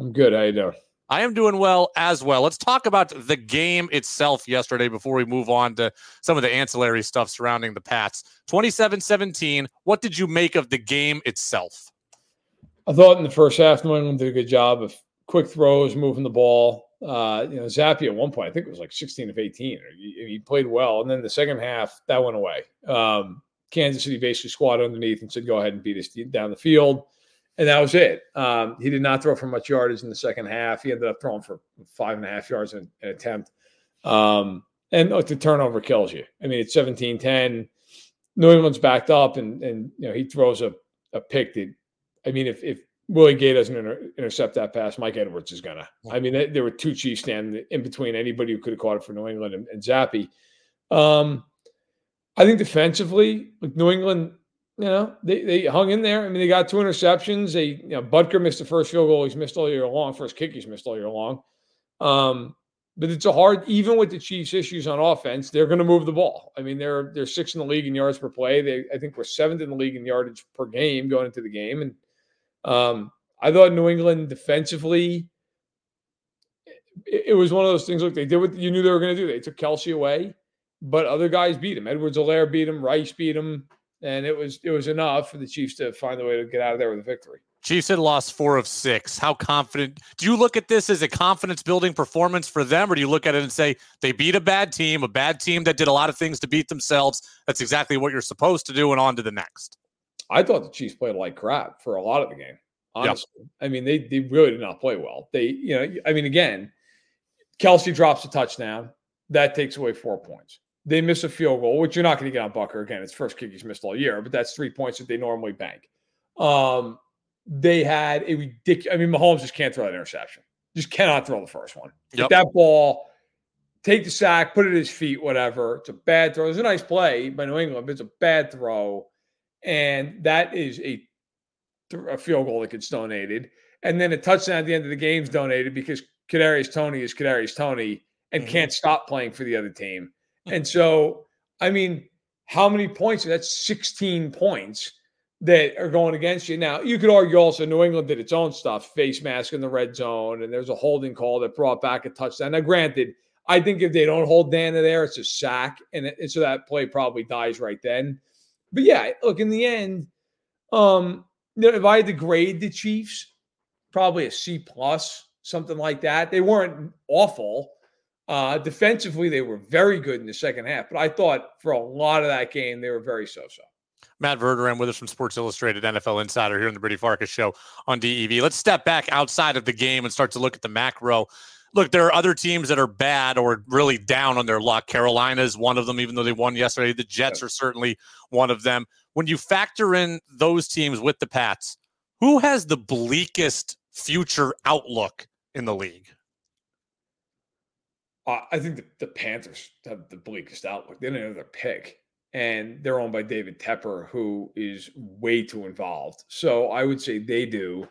I'm good. How you doing? I am doing well as well. Let's talk about the game itself yesterday before we move on to some of the ancillary stuff surrounding the Pats. 27 17. What did you make of the game itself? I thought in the first half, New England did a good job of quick throws, moving the ball. Uh, you know, Zappe at one point, I think it was like 16 of 18. He, he played well. And then the second half, that went away. Um, Kansas City basically squatted underneath and said, go ahead and beat us down the field and that was it. Um, he did not throw for much yardage in the second half. He ended up throwing for five and a half yards in an attempt. Um, and look, the turnover kills you. I mean, it's 17 10. New England's backed up, and, and you know, he throws a, a pick that, I mean, if, if Willie Gay doesn't inter- intercept that pass, Mike Edwards is going to. I mean, there were two Chiefs standing in between anybody who could have caught it for New England and, and. Um, I think defensively, like New England you know, they, they hung in there. I mean, they got two interceptions. They, you know, Butker missed the first field goal he's missed all year long, first kick he's missed all year long. Um, but it's a hard, even with the Chiefs' issues on offense, they're going to move the ball. I mean, they're they're sixth in the league in yards per play. They, I think, we're seventh in the league in yardage per game going into the game. And um, I thought New England defensively, it, it was one of those things. Look, they did what you knew they were going to do. They took Kelce away, but other guys beat him. Edwards-Helaire beat him. Rice beat him and it was it was enough for the Chiefs to find a way to get out of there with a victory. Chiefs had lost four of six. How confident do you look at this as a confidence building performance for them, or do you look at it and say they beat a bad team, a bad team that did a lot of things to beat themselves? That's exactly what you're supposed to do, and on to the next. I thought the Chiefs played like crap for a lot of the game. Honestly, yep. I mean they they really did not play well. They you know I mean again, Kelce drops a touchdown that takes away four points. They miss a field goal, which you're not going to get on Butker again. It's first kick he's missed all year, but that's three points that they normally bank. Um, they had a ridiculous. I mean, Mahomes just can't throw that interception. Just cannot throw the first one. Yep. That ball, take the sack, put it at his feet, whatever. It's a bad throw. It's a nice play by New England, but it's a bad throw, and that is a, a field goal that gets donated, and then a touchdown at the end of the game is donated because Kadarius Toney is Kadarius Toney and mm-hmm. can't stop playing for the other team. And so, I mean, how many points? That's 16 points that are going against you. Now, you could argue also New England did its own stuff, face mask in the red zone, and there's a holding call that brought back a touchdown. Now, granted, I think if they don't hold Dana there, it's a sack, and, it, and so that play probably dies right then. But yeah, look, in the end, um, you know, if I had to grade the Chiefs, probably a C plus, something like that. They weren't awful. Uh, defensively, they were very good in the second half, but I thought for a lot of that game, they were very so so. Matt Verderame with us from Sports Illustrated NFL Insider here in the Brady Farkas show on DEV. Let's step back outside of the game and start to look at the macro. Look, there are other teams that are bad or really down on their luck. Carolina is one of them, even though they won yesterday. The Jets are certainly one of them. When you factor in those teams with the Pats, who has the bleakest future outlook in the league? Uh, I think the, the, Panthers have the bleakest outlook. They don't have their pick, and they're owned by David Tepper, who is way too involved. So I would say they do.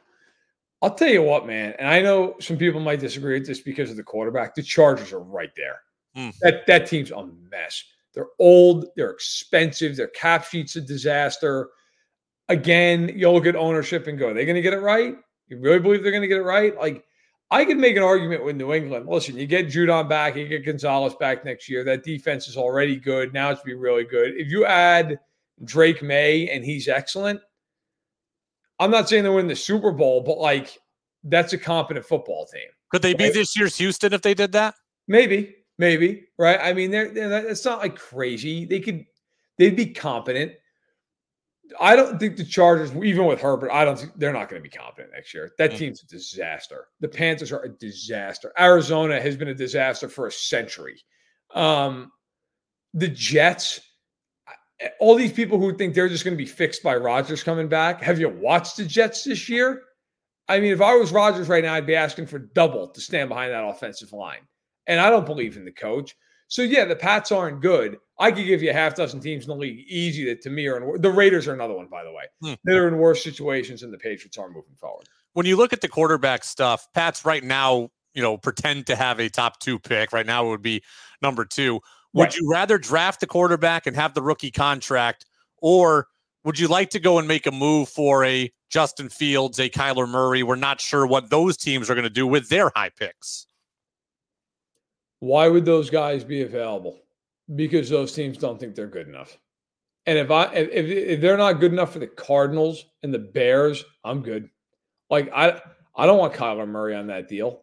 I'll tell you what, man, and I know some people might disagree with this because of the quarterback. The Chargers are right there. Mm. That that team's a mess. They're old. They're expensive. Their cap sheet's a disaster. Again, you look at ownership and go, "Are they going to get it right? You really believe they're going to get it right?" Like I could make an argument with New England. Listen, you get Judon back, you get Gonzalez back next year. That defense is already good. Now it's be really good. If you add Drake Maye and he's excellent, I'm not saying they win the Super Bowl, but like that's a competent football team. Could they right? be this year's Houston if they did that? Maybe, maybe. Right? I mean, they're, they're it's not like crazy. They could, they'd be competent. I don't think the Chargers, even with Herbert, I don't think they're not going to be competent next year. That mm. team's a disaster. The Panthers are a disaster. Arizona has been a disaster for a century. Um, the Jets, all these people who think they're just going to be fixed by Rodgers coming back. Have you watched the Jets this year? I mean, if I was Rodgers right now, I'd be asking for double to stand behind that offensive line. And I don't believe in the coach. So yeah, the Pats aren't good. I could give you a half dozen teams in the league easy that to me are in the Raiders are another one, by the way. Hmm. They're in worse situations than the Patriots are moving forward. When you look at the quarterback stuff, Pats right now, you know, pretend to have a top two pick. Right now it would be number two. Would right. you rather draft the quarterback and have the rookie contract, or Would you like to go and make a move for a Justin Fields, a Kyler Murray? We're not sure what those teams are going to do with their high picks. Why would those guys be available? Because those teams don't think they're good enough. And if I if, if they're not good enough for the Cardinals and the Bears, I'm good. Like I I don't want Kyler Murray on that deal.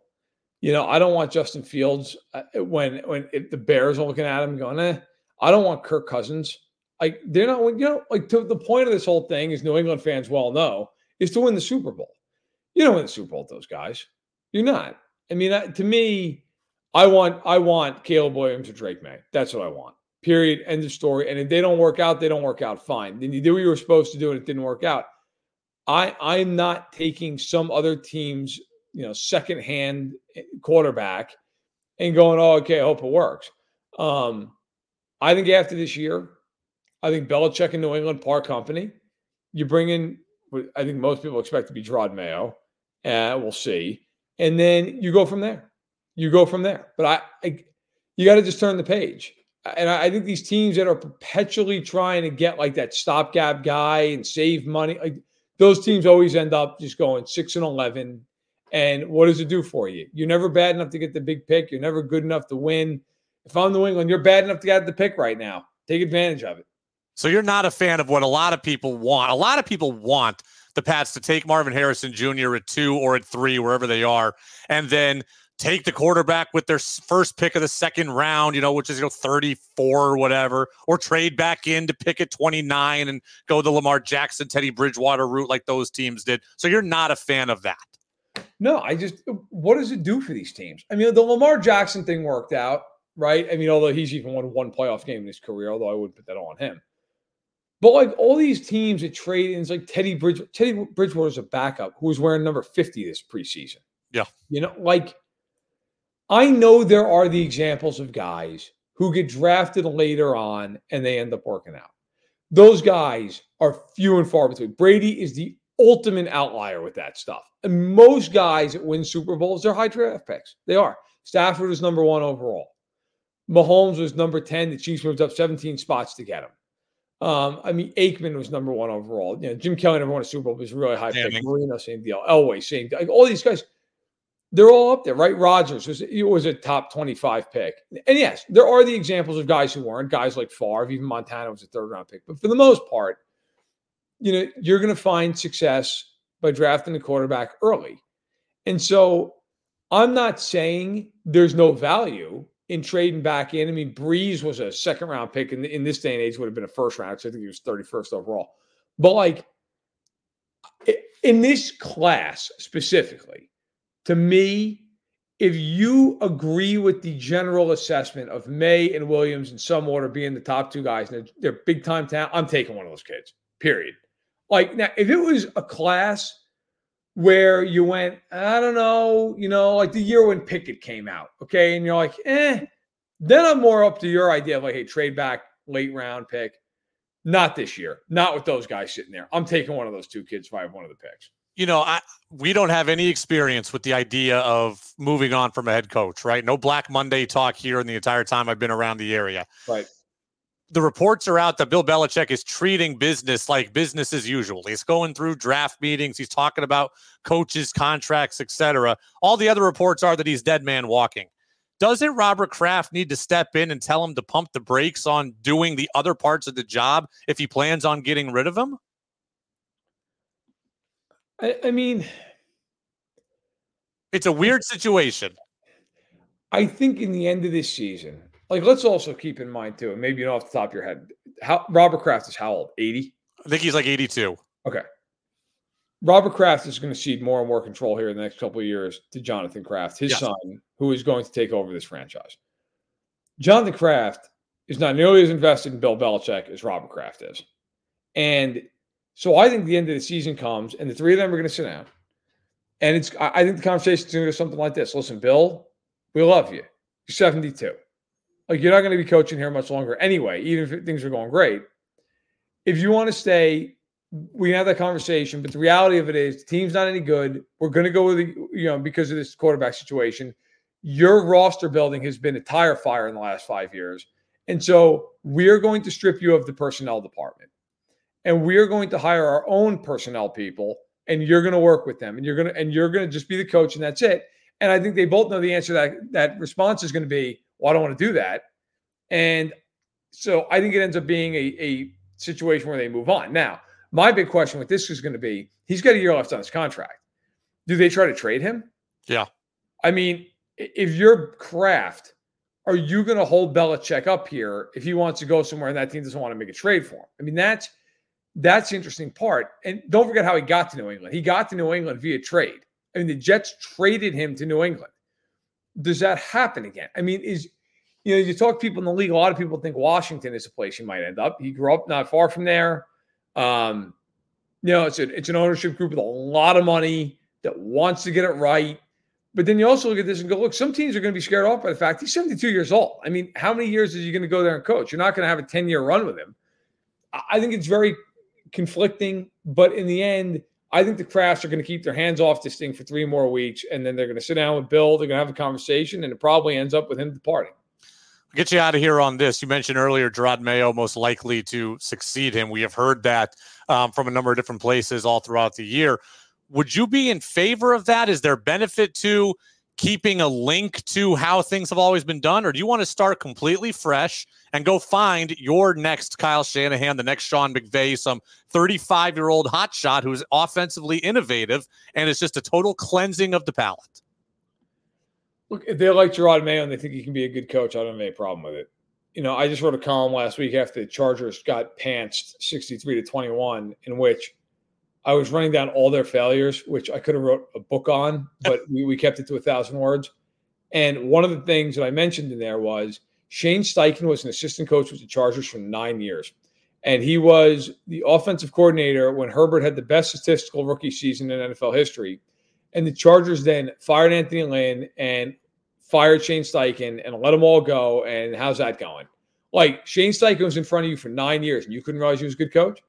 You know, I don't want Justin Fields uh, when when the Bears are looking at him going, eh. I don't want Kirk Cousins. Like they're not, you know, like to the point of this whole thing, is New England fans well know, is to win the Super Bowl. You don't win the Super Bowl with those guys. You're not. I mean, to me, I want I want Caleb Williams or Drake Maye. That's what I want. Period. End of story. And if they don't work out, they don't work out. Fine. Then you did what you were supposed to do, and it didn't work out. I I'm not taking some other team's you know secondhand eh, quarterback and going, oh, okay, I hope it works. Um, I think after this year, I think Belichick and New England part company. You bring in, I think most people expect to be Jerod Mayo, and we'll see. And then you go from there. You go from there. But I, I you got to just turn the page. And I, I think these teams that are perpetually trying to get like that stopgap guy and save money, like those teams always end up just going six and eleven. And what does it do for you? You're never bad enough to get the big pick. You're never good enough to win. If I'm New England, you're bad enough to get the pick right now. Take advantage of it. So you're not a fan of what a lot of people want. A lot of people want the Pats to take Marvin Harrison Jr. at two or at three, wherever they are, and then take the quarterback with their first pick of the second round, you know, which is you know 34 or whatever, or trade back in to pick at 29 and go the Lamar Jackson, Teddy Bridgewater route like those teams did. So you're not a fan of that. No, I just what does it do for these teams? I mean, the Lamar Jackson thing worked out, right? I mean, although he's even won one playoff game in his career, although I wouldn't put that on him. But like all these teams that trade ins, like Teddy Bridge, Teddy Bridgewater's a backup who was wearing number 50 this preseason. Yeah. You know, like I know there are the examples of guys who get drafted later on and they end up working out. Those guys are few and far between. Brady is the ultimate outlier with that stuff. And most guys that win Super Bowls, they're high draft picks. They are. Stafford was number one overall. Mahomes was number 10. The Chiefs moved up 17 spots to get him. Um, I mean, Aikman was number one overall. You know, Jim Kelly never won a Super Bowl, was really high pick. Marino, same deal. Elway, same deal. Like all these guys, they're all up there, right? Rodgers was was a top 25 pick. And yes, there are the examples of guys who weren't, guys like Favre, even Montana was a third round pick. But for the most part, you know, you're going to find success by drafting a quarterback early. And so I'm not saying there's no value in trading back in. I mean, Brees was a second round pick in, in this day and age would have been a first round. So I think he was 31st overall. But like in this class specifically, to me, if you agree with the general assessment of Maye and Williams in some order being the top two guys, and they're, they're big time talent, I'm taking one of those kids. Period. Like now, if it was a class where you went, I don't know, you know, like the year when Pickett came out, okay, and you're like, eh, then I'm more up to your idea of like, hey, trade back late round pick. Not this year, not with those guys sitting there. I'm taking one of those two kids if I have one of the picks. You know, I, we don't have any experience with the idea of moving on from a head coach, right? No Black Monday talk here in the entire time I've been around the area. Right the reports are out that Bill Belichick is treating business like business as usual. He's going through draft meetings. He's talking about coaches, contracts, etc. All the other reports are that he's dead man walking. Doesn't Robert Kraft need to step in and tell him to pump the brakes on doing the other parts of the job if he plans on getting rid of him? I, I mean, it's a weird situation. I think in the end of this season, like, let's also keep in mind too, and maybe you know off the top of your head, how Robert Kraft is how old? 80? I think he's like 82. Okay. Robert Kraft is going to cede more and more control here in the next couple of years to Jonathan Kraft, his yes. son, who is going to take over this franchise. Jonathan Kraft is not nearly as invested in Bill Belichick as Robert Kraft is. And so I think the end of the season comes and the three of them are going to sit down. And it's I think the conversation is going to go something like this. Listen, Bill, we love you. You're 72. Like you're not going to be coaching here much longer anyway, even if things are going great. If you want to stay, we can have that conversation. But the reality of it is, the team's not any good. We're going to go with the, you know, because of this quarterback situation. Your roster building has been a tire fire in the last five years. And so we're going to strip you of the personnel department. And we are going to hire our own personnel people, and you're going to work with them, and you're going to and you're going to just be the coach, and that's it. And I think they both know the answer that that response is going to be, well, I don't want to do that. And so I think it ends up being a, a situation where they move on. Now, my big question with this is going to be he's got a year left on his contract. Do they try to trade him? Yeah. I mean, if you're Kraft, are you going to hold Belichick up here if he wants to go somewhere and that team doesn't want to make a trade for him? I mean, that's that's the interesting part. And don't forget how he got to New England. He got to New England via trade. I mean, the Jets traded him to New England. Does that happen again? I mean, is you know, you talk to people in the league, a lot of people think Washington is a place he might end up. He grew up not far from there. Um, you know, it's a, it's an ownership group with a lot of money that wants to get it right. But then you also look at this and go, look, some teams are going to be scared off by the fact he's 72 years old. I mean, how many years is he going to go there and coach? You're not going to have a 10 year run with him. I think it's very conflicting, but in the end, I think the Krafts are going to keep their hands off this thing for three more weeks, and then they're going to sit down with Bill. They're going to have a conversation, and it probably ends up with him departing. I'll get you out of here on this. You mentioned earlier Jerod Mayo most likely to succeed him. We have heard that um, from a number of different places all throughout the year. Would you be in favor of that? Is there benefit to keeping a link to how things have always been done, or do you want to start completely fresh and go find your next Kyle Shanahan, the next Sean McVay, some 35 year old hotshot who is offensively innovative and is just a total cleansing of the palate? Look, if they like Jerod Mayo and they think he can be a good coach, I don't have any problem with it. You know, I just wrote a column last week after the Chargers got pantsed 63 to 21, in which I was running down all their failures, which I could have wrote a book on, but we, we kept it to a thousand words. And one of the things that I mentioned in there was Shane Steichen was an assistant coach with the Chargers for nine years. And he was the offensive coordinator when Herbert had the best statistical rookie season in NFL history. And the Chargers then fired Anthony Lynn and fired Shane Steichen and let them all go. And how's that going? Like Shane Steichen was in front of you for nine years and you couldn't realize he was a good coach.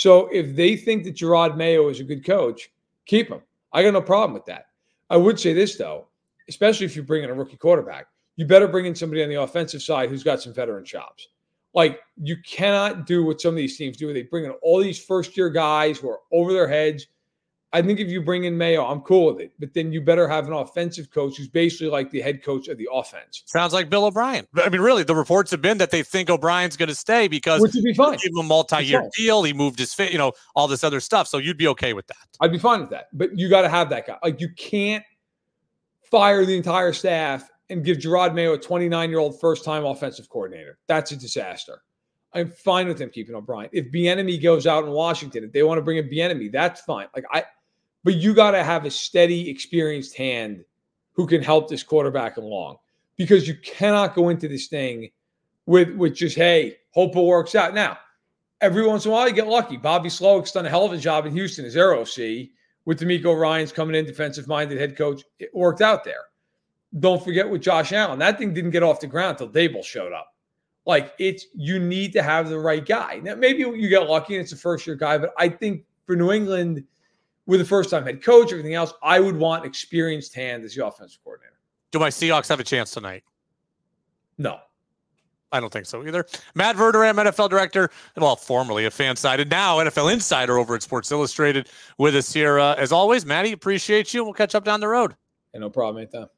So if they think that Jerod Mayo is a good coach, keep him. I got no problem with that. I would say this though, especially if you bring in a rookie quarterback, you better bring in somebody on the offensive side who's got some veteran chops. Like you cannot do what some of these teams do. They bring in all these first year guys who are over their heads I think if you bring in Mayo, I'm cool with it. But then you better have an offensive coach who's basically like the head coach of the offense. Sounds like Bill O'Brien. I mean, really, the reports have been that they think O'Brien's going to stay because which would be fine. Give him a multi-year deal. He moved his fit, you know, all this other stuff. So you'd be okay with that. I'd be fine with that. But you got to have that guy. Like you can't fire the entire staff and give Jerod Mayo a 29-year-old first-time offensive coordinator. That's a disaster. I'm fine with him keeping O'Brien. If Bieniemy goes out in Washington, if they want to bring in Bieniemy, that's fine. Like I but you got to have a steady, experienced hand who can help this quarterback along because you cannot go into this thing with with just hey, hope it works out. Now, every once in a while you get lucky. Bobby Slowik's done a hell of a job in Houston as ROC with DeMeco Ryans coming in, defensive minded head coach. It worked out there. Don't forget with Josh Allen, that thing didn't get off the ground until Daboll showed up. Like it's you need to have the right guy. Now maybe you get lucky and it's a first year guy, but I think for New England with a first time head coach, everything else, I would want experienced hand as the offensive coordinator. Do my Seahawks have a chance tonight? No. I don't think so either. Matt Verderame, NFL director, well, formerly a FanSided, now NFL insider over at Sports Illustrated with us here. Uh, as always, Maddie, appreciate you. We'll catch up down the road. Yeah, no problem. Anytime.